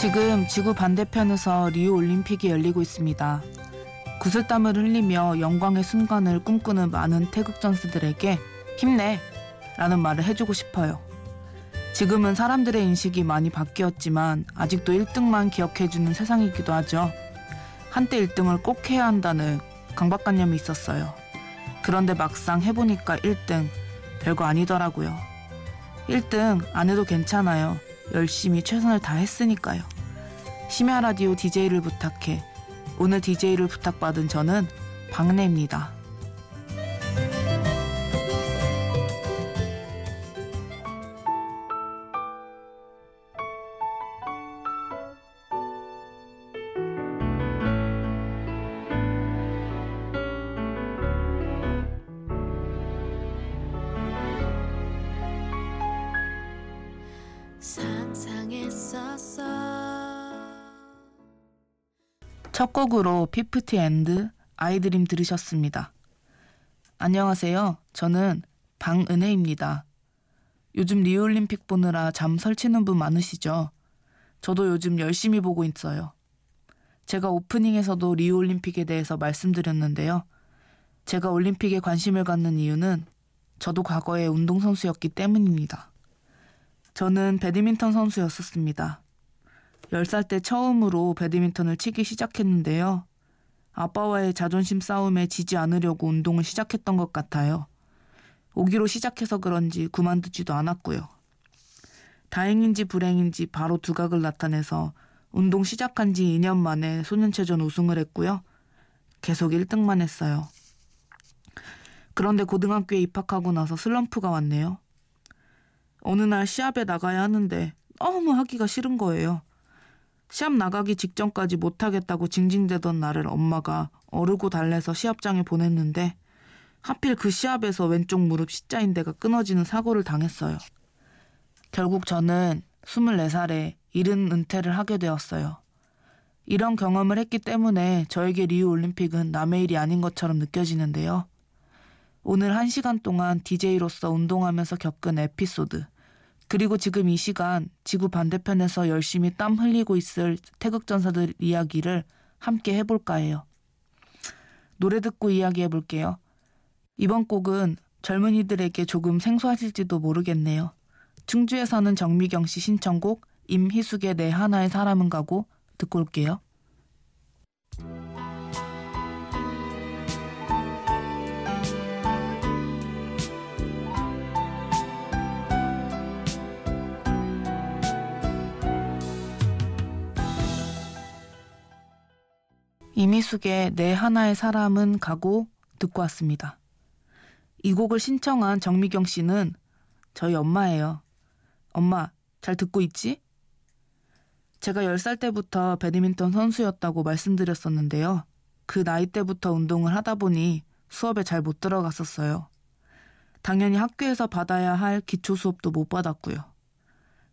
지금 지구 반대편에서 리우 올림픽이 열리고 있습니다. 구슬땀을 흘리며 영광의 순간을 꿈꾸는 많은 태극 전수들에게 힘내! 라는 말을 해주고 싶어요. 지금은 사람들의 인식이 많이 바뀌었지만 아직도 1등만 기억해주는 세상이기도 하죠. 한때 1등을 꼭 해야 한다는 강박관념이 있었어요. 그런데 막상 해보니까 1등 별거 아니더라고요. 1등 안 해도 괜찮아요. 열심히 최선을 다했으니까요. 심야 라디오 DJ를 부탁해. 오늘 DJ를 부탁받은 저는 박래입니다. 첫 곡으로 피프틴 앤드 I Dream 들으셨습니다. 안녕하세요. 저는 방은혜입니다. 요즘 리우올림픽 보느라 잠 설치는 분 많으시죠? 저도 요즘 열심히 보고 있어요. 제가 오프닝에서도 리우올림픽에 대해서 말씀드렸는데요. 제가 올림픽에 관심을 갖는 이유는 저도 과거에 운동선수였기 때문입니다. 저는 배드민턴 선수였었습니다. 10살 때 처음으로 배드민턴을 치기 시작했는데요. 아빠와의 자존심 싸움에 지지 않으려고 운동을 시작했던 것 같아요. 오기로 시작해서 그런지 그만두지도 않았고요. 다행인지 불행인지 바로 두각을 나타내서 운동 시작한 지 2년 만에 소년체전 우승을 했고요. 계속 1등만 했어요. 그런데 고등학교에 입학하고 나서 슬럼프가 왔네요. 어느 날 시합에 나가야 하는데 너무 하기가 싫은 거예요. 시합 나가기 직전까지 못하겠다고 징징대던 나를 엄마가 어르고 달래서 시합장에 보냈는데 하필 그 시합에서 왼쪽 무릎 십자인대가 끊어지는 사고를 당했어요. 결국 저는 24살에 이른 은퇴를 하게 되었어요. 이런 경험을 했기 때문에 저에게 리우 올림픽은 남의 일이 아닌 것처럼 느껴지는데요. 오늘 한 시간 동안 DJ로서 운동하면서 겪은 에피소드, 그리고 지금 이 시간 지구 반대편에서 열심히 땀 흘리고 있을 태극전사들 이야기를 함께 해볼까 해요. 노래 듣고 이야기해 볼게요. 이번 곡은 젊은이들에게 조금 생소하실지도 모르겠네요. 충주에 사는 정미경 씨 신청곡 임희숙의 내 하나의 사람은 가고 듣고 올게요. 이미숙의 내 하나의 사람은 가고 듣고 왔습니다. 이 곡을 신청한 정미경 씨는 저희 엄마예요. 엄마, 잘 듣고 있지? 제가 10살 때부터 배드민턴 선수였다고 말씀드렸었는데요. 그 나이 때부터 운동을 하다 보니 수업에 잘 못 들어갔었어요. 당연히 학교에서 받아야 할 기초 수업도 못 받았고요.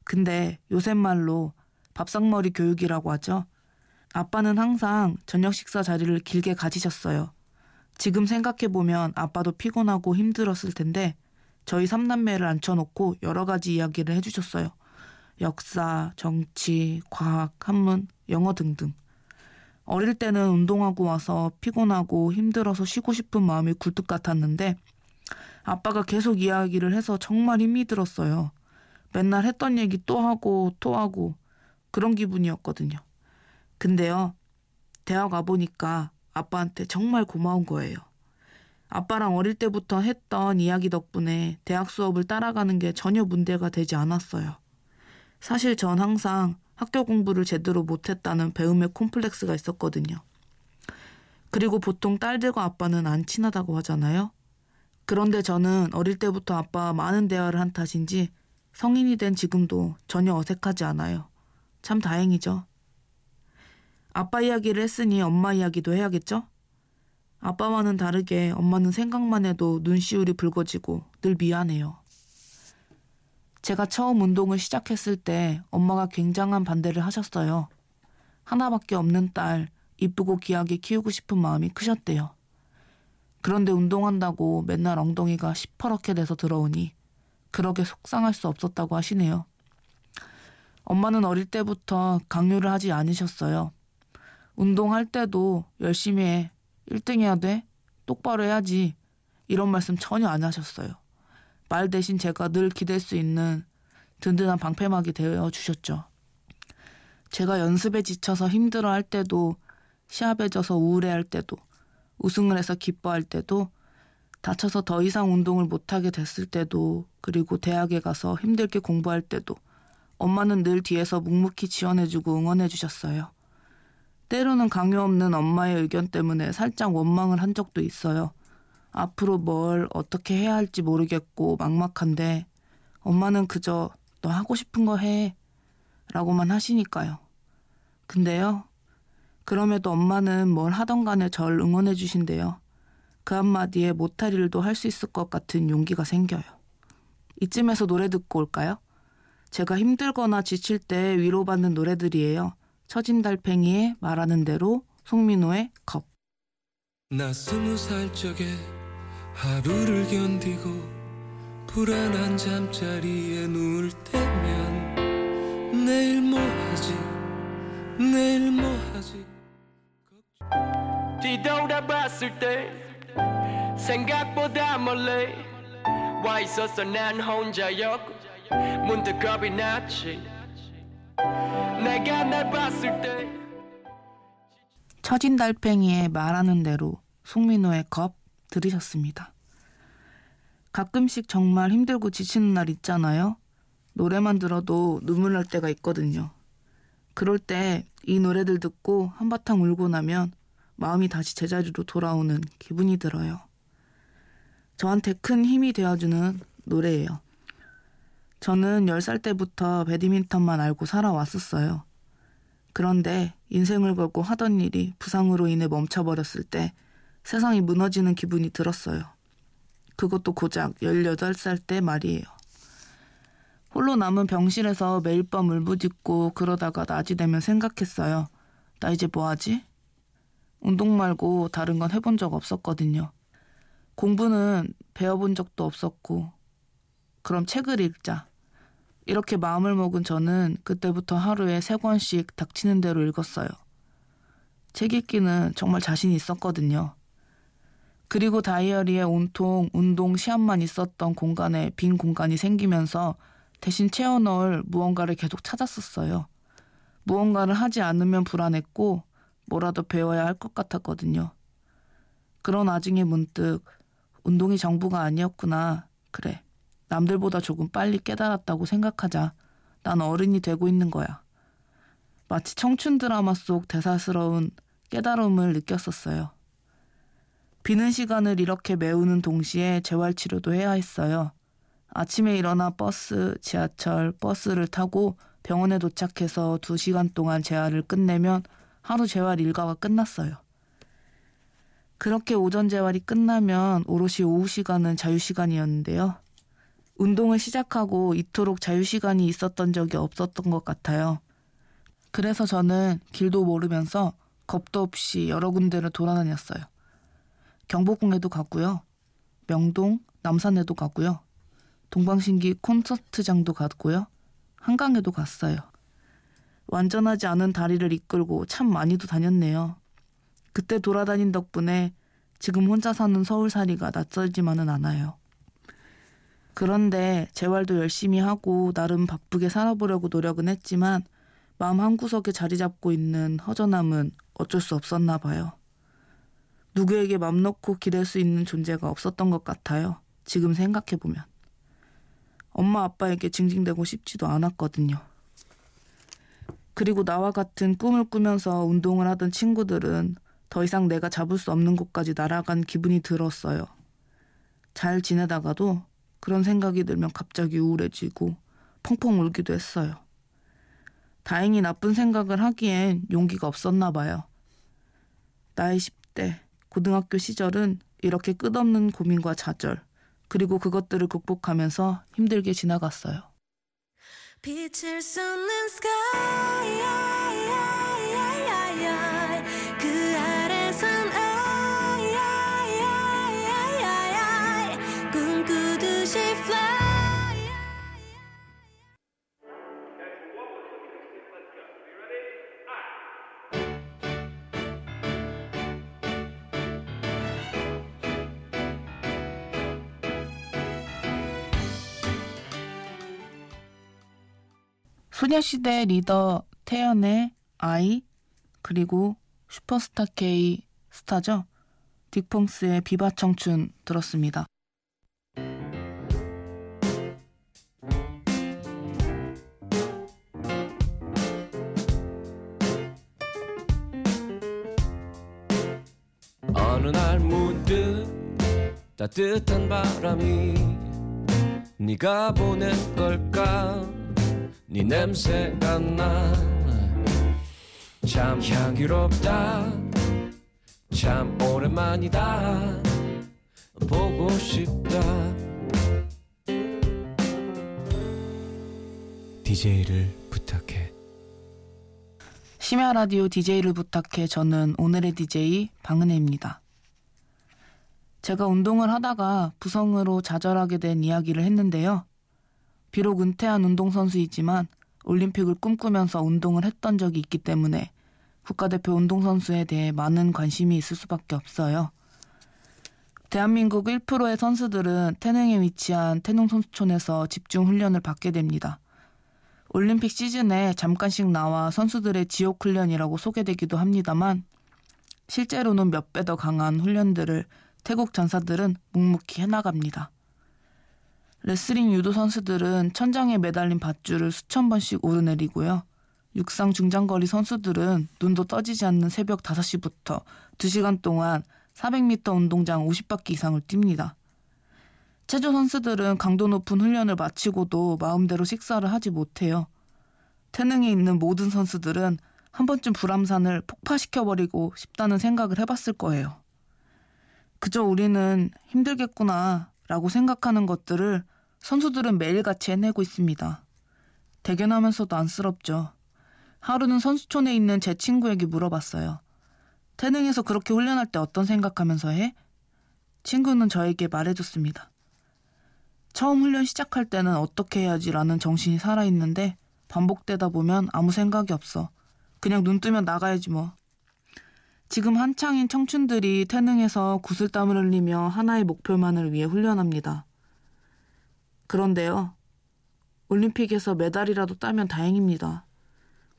근데 요새 말로 밥상머리 교육이라고 하죠. 아빠는 항상 저녁 식사 자리를 길게 가지셨어요. 지금 생각해보면 아빠도 피곤하고 힘들었을 텐데 저희 삼남매를 앉혀놓고 여러 가지 이야기를 해주셨어요. 역사, 정치, 과학, 한문, 영어 등등. 어릴 때는 운동하고 와서 피곤하고 힘들어서 쉬고 싶은 마음이 굴뚝 같았는데 아빠가 계속 이야기를 해서 정말 힘이 들었어요. 맨날 했던 얘기 또 하고 또 하고 그런 기분이었거든요. 근데요, 대학 와보니까 아빠한테 정말 고마운 거예요. 아빠랑 어릴 때부터 했던 이야기 덕분에 대학 수업을 따라가는 게 전혀 문제가 되지 않았어요. 사실 전 항상 학교 공부를 제대로 못했다는 배움의 콤플렉스가 있었거든요. 그리고 보통 딸들과 아빠는 안 친하다고 하잖아요. 그런데 저는 어릴 때부터 아빠와 많은 대화를 한 탓인지 성인이 된 지금도 전혀 어색하지 않아요. 참 다행이죠. 아빠 이야기를 했으니 엄마 이야기도 해야겠죠? 아빠와는 다르게 엄마는 생각만 해도 눈시울이 붉어지고 늘 미안해요. 제가 처음 운동을 시작했을 때 엄마가 굉장한 반대를 하셨어요. 하나밖에 없는 딸, 이쁘고 귀하게 키우고 싶은 마음이 크셨대요. 그런데 운동한다고 맨날 엉덩이가 시퍼렇게 돼서 들어오니 그러게 속상할 수 없었다고 하시네요. 엄마는 어릴 때부터 강요를 하지 않으셨어요. 운동할 때도 열심히 해. 1등 해야 돼. 똑바로 해야지. 이런 말씀 전혀 안 하셨어요. 말 대신 제가 늘 기댈 수 있는 든든한 방패막이 되어 주셨죠. 제가 연습에 지쳐서 힘들어 할 때도 시합에 져서 우울해 할 때도 우승을 해서 기뻐할 때도 다쳐서 더 이상 운동을 못하게 됐을 때도 그리고 대학에 가서 힘들게 공부할 때도 엄마는 늘 뒤에서 묵묵히 지원해주고 응원해주셨어요. 때로는 강요 없는 엄마의 의견 때문에 살짝 원망을 한 적도 있어요. 앞으로 뭘 어떻게 해야 할지 모르겠고 막막한데 엄마는 그저 너 하고 싶은 거 해. 라고만 하시니까요. 근데요. 그럼에도 엄마는 뭘 하던 간에 절 응원해 주신대요. 그 한마디에 못할 일도 할 수 있을 것 같은 용기가 생겨요. 이쯤에서 노래 듣고 올까요? 제가 힘들거나 지칠 때 위로받는 노래들이에요. 처진 달팽이의 말하는 대로 송민호의 컵. 나 스무 살 적에 하루를 견디고 불안한 잠자리에 누울 때면 내일 뭐 하지? 내일 뭐 하지? 뒤돌아봤을 때 생각보다 멀리 와 있었어 난 혼자였고 문득 겁이 났지 처진 달팽이의 말하는 대로 송민호의 겁 들으셨습니다. 가끔씩 정말 힘들고 지치는 날 있잖아요. 노래만 들어도 눈물 날 때가 있거든요. 그럴 때 이 노래들 듣고 한바탕 울고 나면 마음이 다시 제자리로 돌아오는 기분이 들어요. 저한테 큰 힘이 되어주는 노래예요. 저는 10살 때부터 배드민턴만 알고 살아왔었어요. 그런데 인생을 걸고 하던 일이 부상으로 인해 멈춰버렸을 때 세상이 무너지는 기분이 들었어요. 그것도 고작 18살 때 말이에요. 홀로 남은 병실에서 매일 밤 울부짖고 그러다가 낮이 되면 생각했어요. 나 이제 뭐하지? 운동 말고 다른 건 해본 적 없었거든요. 공부는 배워본 적도 없었고, 그럼 책을 읽자. 이렇게 마음을 먹은 저는 그때부터 하루에 세 권씩 닥치는 대로 읽었어요. 책 읽기는 정말 자신 있었거든요. 그리고 다이어리에 온통 운동 시합만 있었던 공간에 빈 공간이 생기면서 대신 채워 넣을 무언가를 계속 찾았었어요. 무언가를 하지 않으면 불안했고 뭐라도 배워야 할 것 같았거든요. 그런 나중에 문득 운동이 전부가 아니었구나. 그래. 남들보다 조금 빨리 깨달았다고 생각하자. 난 어른이 되고 있는 거야. 마치 청춘 드라마 속 대사스러운 깨달음을 느꼈었어요. 비는 시간을 이렇게 메우는 동시에 재활치료도 해야 했어요. 아침에 일어나 버스, 지하철, 버스를 타고 병원에 도착해서 두 시간 동안 재활을 끝내면 하루 재활 일과가 끝났어요. 그렇게 오전 재활이 끝나면 오롯이 오후 시간은 자유 시간이었는데요. 운동을 시작하고 이토록 자유시간이 있었던 적이 없었던 것 같아요. 그래서 저는 길도 모르면서 겁도 없이 여러 군데를 돌아다녔어요. 경복궁에도 가고요. 명동, 남산에도 가고요. 동방신기 콘서트장도 갔고요. 한강에도 갔어요. 완전하지 않은 다리를 이끌고 참 많이도 다녔네요. 그때 돌아다닌 덕분에 지금 혼자 사는 서울살이가 낯설지만은 않아요. 그런데 재활도 열심히 하고 나름 바쁘게 살아보려고 노력은 했지만 마음 한구석에 자리 잡고 있는 허전함은 어쩔 수 없었나 봐요. 누구에게 맘 놓고 기댈 수 있는 존재가 없었던 것 같아요. 지금 생각해보면. 엄마 아빠에게 징징대고 싶지도 않았거든요. 그리고 나와 같은 꿈을 꾸면서 운동을 하던 친구들은 더 이상 내가 잡을 수 없는 곳까지 날아간 기분이 들었어요. 잘 지내다가도 그런 생각이 들면 갑자기 우울해지고 펑펑 울기도 했어요. 다행히 나쁜 생각을 하기엔 용기가 없었나 봐요. 나의 10대, 고등학교 시절은 이렇게 끝없는 고민과 좌절, 그리고 그것들을 극복하면서 힘들게 지나갔어요. 빛을 쏟는 sky 소녀시대 리더 태연의 아이 그리고 슈퍼스타 K 스타죠. 딕펑스의 비바 청춘 들었습니다. 어느 날 문득 따뜻한 바람이 네가 보낸 걸까 네 냄새가 나참 향기롭다. 참 오랜만이다. 보고 싶다. DJ를 부탁해. 심야 라디오 DJ를 부탁해. 저는 오늘의 DJ 방은혜입니다. 제가 운동을 하다가 부성으로 좌절하게 된 이야기를 했는데요. 비록 은퇴한 운동선수이지만 올림픽을 꿈꾸면서 운동을 했던 적이 있기 때문에 국가대표 운동선수에 대해 많은 관심이 있을 수밖에 없어요. 대한민국 1%의 선수들은 태능에 위치한 태능선수촌에서 집중 훈련을 받게 됩니다. 올림픽 시즌에 잠깐씩 나와 선수들의 지옥 훈련이라고 소개되기도 합니다만 실제로는 몇 배 더 강한 훈련들을 태국 전사들은 묵묵히 해나갑니다. 레슬링 유도 선수들은 천장에 매달린 밧줄을 수천 번씩 오르내리고요. 육상 중장거리 선수들은 눈도 떠지지 않는 새벽 5시부터 2시간 동안 400m 운동장 50바퀴 이상을 뜁니다. 체조 선수들은 강도 높은 훈련을 마치고도 마음대로 식사를 하지 못해요. 태능이 있는 모든 선수들은 한 번쯤 불암산을 폭파시켜버리고 싶다는 생각을 해봤을 거예요. 그저 우리는 힘들겠구나 라고 생각하는 것들을 선수들은 매일같이 해내고 있습니다. 대견하면서도 안쓰럽죠. 하루는 선수촌에 있는 제 친구에게 물어봤어요. 태능에서 그렇게 훈련할 때 어떤 생각하면서 해? 친구는 저에게 말해줬습니다. 처음 훈련 시작할 때는 어떻게 해야지라는 정신이 살아있는데 반복되다 보면 아무 생각이 없어. 그냥 눈 뜨면 나가야지 뭐. 지금 한창인 청춘들이 태능에서 구슬땀을 흘리며 하나의 목표만을 위해 훈련합니다. 그런데요. 올림픽에서 메달이라도 따면 다행입니다.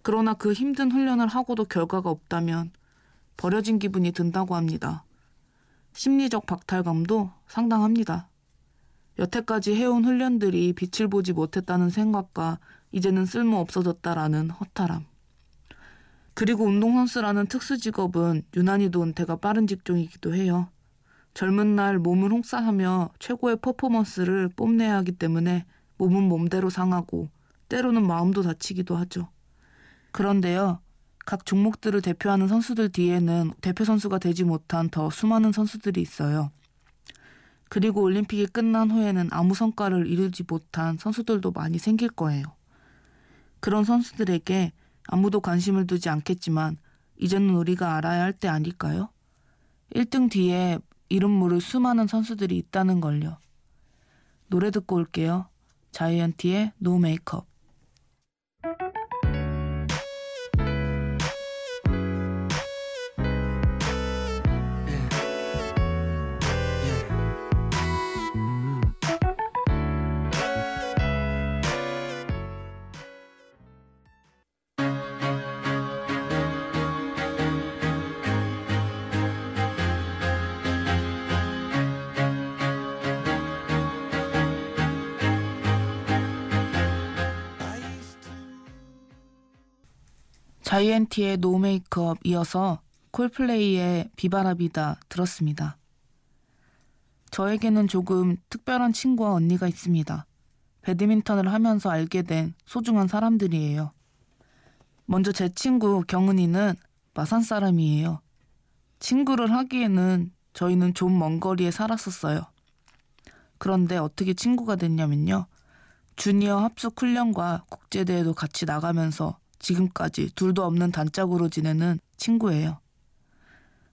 그러나 그 힘든 훈련을 하고도 결과가 없다면 버려진 기분이 든다고 합니다. 심리적 박탈감도 상당합니다. 여태까지 해온 훈련들이 빛을 보지 못했다는 생각과 이제는 쓸모 없어졌다라는 허탈함. 그리고 운동선수라는 특수 직업은 유난히도 은퇴가 빠른 직종이기도 해요. 젊은 날 몸을 혹사하며 최고의 퍼포먼스를 뽐내야 하기 때문에 몸은 몸대로 상하고 때로는 마음도 다치기도 하죠. 그런데요, 각 종목들을 대표하는 선수들 뒤에는 대표 선수가 되지 못한 더 수많은 선수들이 있어요. 그리고 올림픽이 끝난 후에는 아무 성과를 이루지 못한 선수들도 많이 생길 거예요. 그런 선수들에게 아무도 관심을 두지 않겠지만 이제는 우리가 알아야 할 때 아닐까요? 1등 뒤에 이름 모를 수많은 선수들이 있다는 걸요. 노래 듣고 올게요. 자이언티의 노 메이크업. 자이언티의 노 메이크업 이어서 콜플레이의 비바라비다 들었습니다. 저에게는 조금 특별한 친구와 언니가 있습니다. 배드민턴을 하면서 알게 된 소중한 사람들이에요. 먼저 제 친구 경은이는 마산 사람이에요. 친구를 하기에는 저희는 좀 먼 거리에 살았었어요. 그런데 어떻게 친구가 됐냐면요. 주니어 합숙 훈련과 국제대회도 같이 나가면서 지금까지 둘도 없는 단짝으로 지내는 친구예요.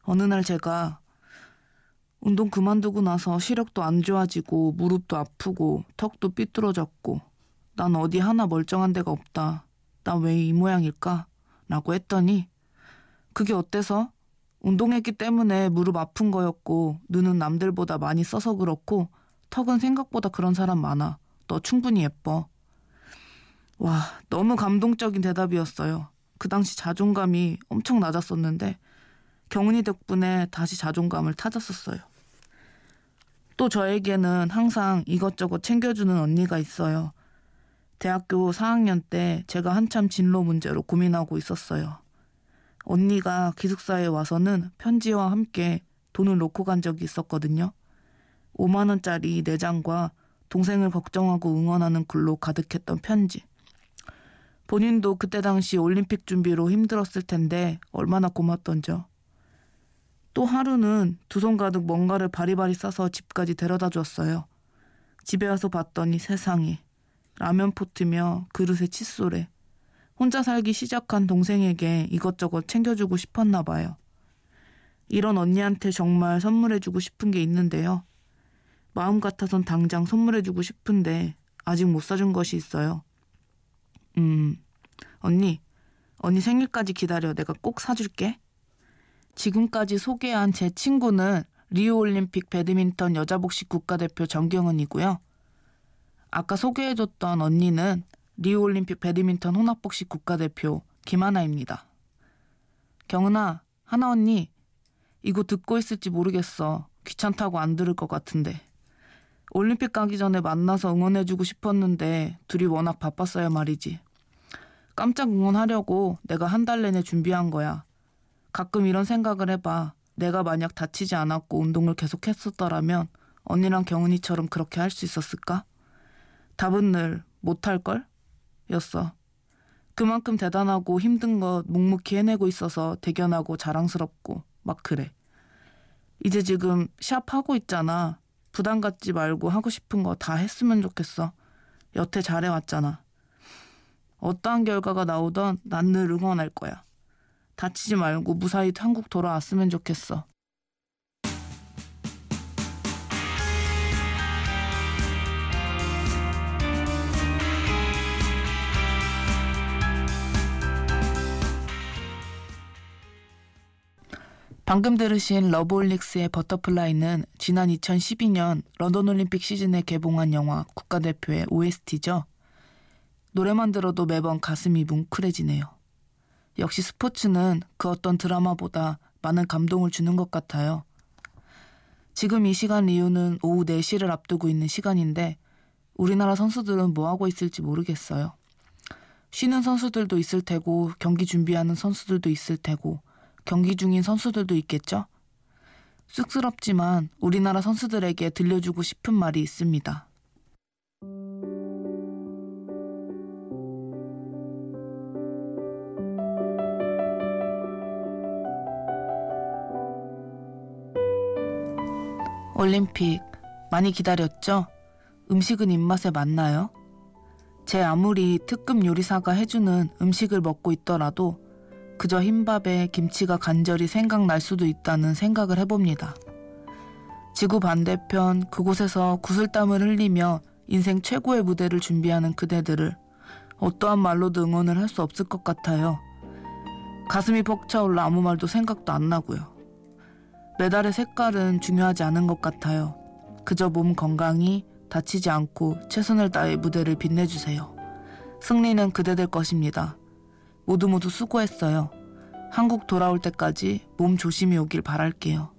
어느 날 제가 운동 그만두고 나서 시력도 안 좋아지고 무릎도 아프고 턱도 삐뚤어졌고 난 어디 하나 멀쩡한 데가 없다. 난왜이 모양일까? 라고 했더니 그게 어때서? 운동했기 때문에 무릎 아픈 거였고 눈은 남들보다 많이 써서 그렇고 턱은 생각보다 그런 사람 많아. 너 충분히 예뻐. 와, 너무 감동적인 대답이었어요. 그 당시 자존감이 엄청 낮았었는데 경은이 덕분에 다시 자존감을 찾았었어요. 또 저에게는 항상 이것저것 챙겨주는 언니가 있어요. 대학교 4학년 때 제가 한참 진로 문제로 고민하고 있었어요. 언니가 기숙사에 와서는 편지와 함께 돈을 놓고 간 적이 있었거든요. 5만원짜리 내장과 동생을 걱정하고 응원하는 글로 가득했던 편지. 본인도 그때 당시 올림픽 준비로 힘들었을 텐데 얼마나 고맙던죠. 또 하루는 두 손 가득 뭔가를 바리바리 싸서 집까지 데려다 줬어요. 집에 와서 봤더니 세상에 라면 포트며 그릇에 칫솔에 혼자 살기 시작한 동생에게 이것저것 챙겨주고 싶었나 봐요. 이런 언니한테 정말 선물해주고 싶은 게 있는데요. 마음 같아선 당장 선물해주고 싶은데 아직 못 사준 것이 있어요. 음, 언니, 언니 생일까지 기다려. 내가 꼭 사줄게. 지금까지 소개한 제 친구는 리우올림픽 배드민턴 여자복식 국가대표 정경은이고요. 아까 소개해줬던 언니는 리우올림픽 배드민턴 혼합복식 국가대표 김하나입니다. 경은아, 하나 언니, 이거 듣고 있을지 모르겠어. 귀찮다고 안 들을 것 같은데. 올림픽 가기 전에 만나서 응원해주고 싶었는데 둘이 워낙 바빴어요 말이지. 깜짝 응원하려고 내가 한 달 내내 준비한 거야. 가끔 이런 생각을 해봐. 내가 만약 다치지 않았고 운동을 계속 했었더라면 언니랑 경은이처럼 그렇게 할 수 있었을까? 답은 늘 못할걸? 였어. 그만큼 대단하고 힘든 것 묵묵히 해내고 있어서 대견하고 자랑스럽고 막 그래. 이제 지금 시합 하고 있잖아. 부담 갖지 말고 하고 싶은 거 다 했으면 좋겠어. 여태 잘해왔잖아. 어떠한 결과가 나오던 난 늘 응원할 거야. 다치지 말고 무사히 한국 돌아왔으면 좋겠어. 방금 들으신 러브홀릭스의 Butterfly는 지난 2012년 런던 올림픽 시즌에 개봉한 영화 국가대표의 OST죠. 노래만 들어도 매번 가슴이 뭉클해지네요. 역시 스포츠는 그 어떤 드라마보다 많은 감동을 주는 것 같아요. 지금 이 시간 리우는 오후 4시를 앞두고 있는 시간인데 우리나라 선수들은 뭐 하고 있을지 모르겠어요. 쉬는 선수들도 있을 테고 경기 준비하는 선수들도 있을 테고 경기 중인 선수들도 있겠죠? 쑥스럽지만 우리나라 선수들에게 들려주고 싶은 말이 있습니다. 올림픽 많이 기다렸죠? 음식은 입맛에 맞나요? 제 아무리 특급 요리사가 해주는 음식을 먹고 있더라도 그저 흰밥에 김치가 간절히 생각날 수도 있다는 생각을 해봅니다. 지구 반대편 그곳에서 구슬땀을 흘리며 인생 최고의 무대를 준비하는 그대들을 어떠한 말로도 응원을 할 수 없을 것 같아요. 가슴이 벅차올라 아무 말도 생각도 안 나고요. 메달의 색깔은 중요하지 않은 것 같아요. 그저 몸 건강히 다치지 않고 최선을 다해 무대를 빛내주세요. 승리는 그대들 것입니다. 모두 모두 수고했어요. 한국 돌아올 때까지 몸 조심히 오길 바랄게요.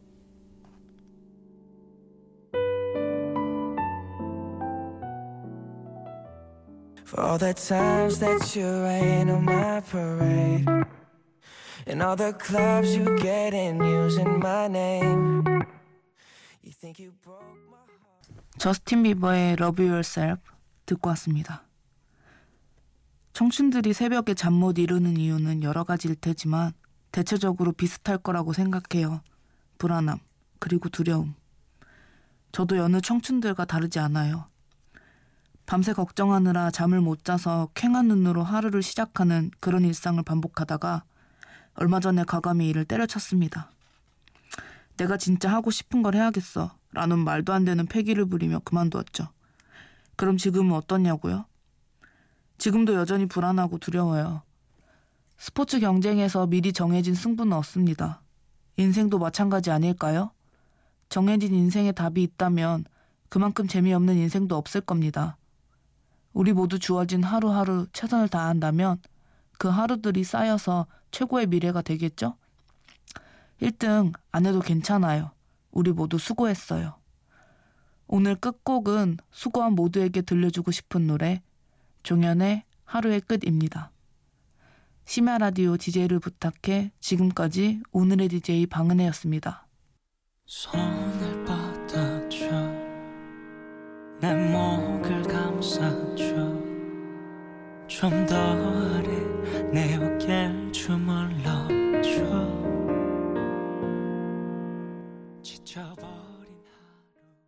For all the times that you rain on my parade And all the clubs you get in using my name You think you broke my heart 저스틴 비버의 Love Yourself 듣고 왔습니다. 청춘들이 새벽에 잠 못 이루는 이유는 여러 가지일 테지만 대체적으로 비슷할 거라고 생각해요. 불안함, 그리고 두려움. 저도 여느 청춘들과 다르지 않아요. 밤새 걱정하느라 잠을 못 자서 쾌한 눈으로 하루를 시작하는 그런 일상을 반복하다가 얼마 전에 과감히 이를 때려쳤습니다. 내가 진짜 하고 싶은 걸 해야겠어. 라는 말도 안 되는 패기를 부리며 그만두었죠. 그럼 지금은 어떠냐고요? 지금도 여전히 불안하고 두려워요. 스포츠 경쟁에서 미리 정해진 승부는 없습니다. 인생도 마찬가지 아닐까요? 정해진 인생의 답이 있다면 그만큼 재미없는 인생도 없을 겁니다. 우리 모두 주어진 하루하루 최선을 다한다면 그 하루들이 쌓여서 최고의 미래가 되겠죠? 1등 안 해도 괜찮아요. 우리 모두 수고했어요. 오늘 끝곡은 수고한 모두에게 들려주고 싶은 노래 종현의 하루의 끝입니다. 심야 라디오 DJ를 부탁해 지금까지 오늘의 DJ 방은혜였습니다. 손을 뻗어줘 내 목을 감싸줘 좀 더 아래 내 어깨를 주물러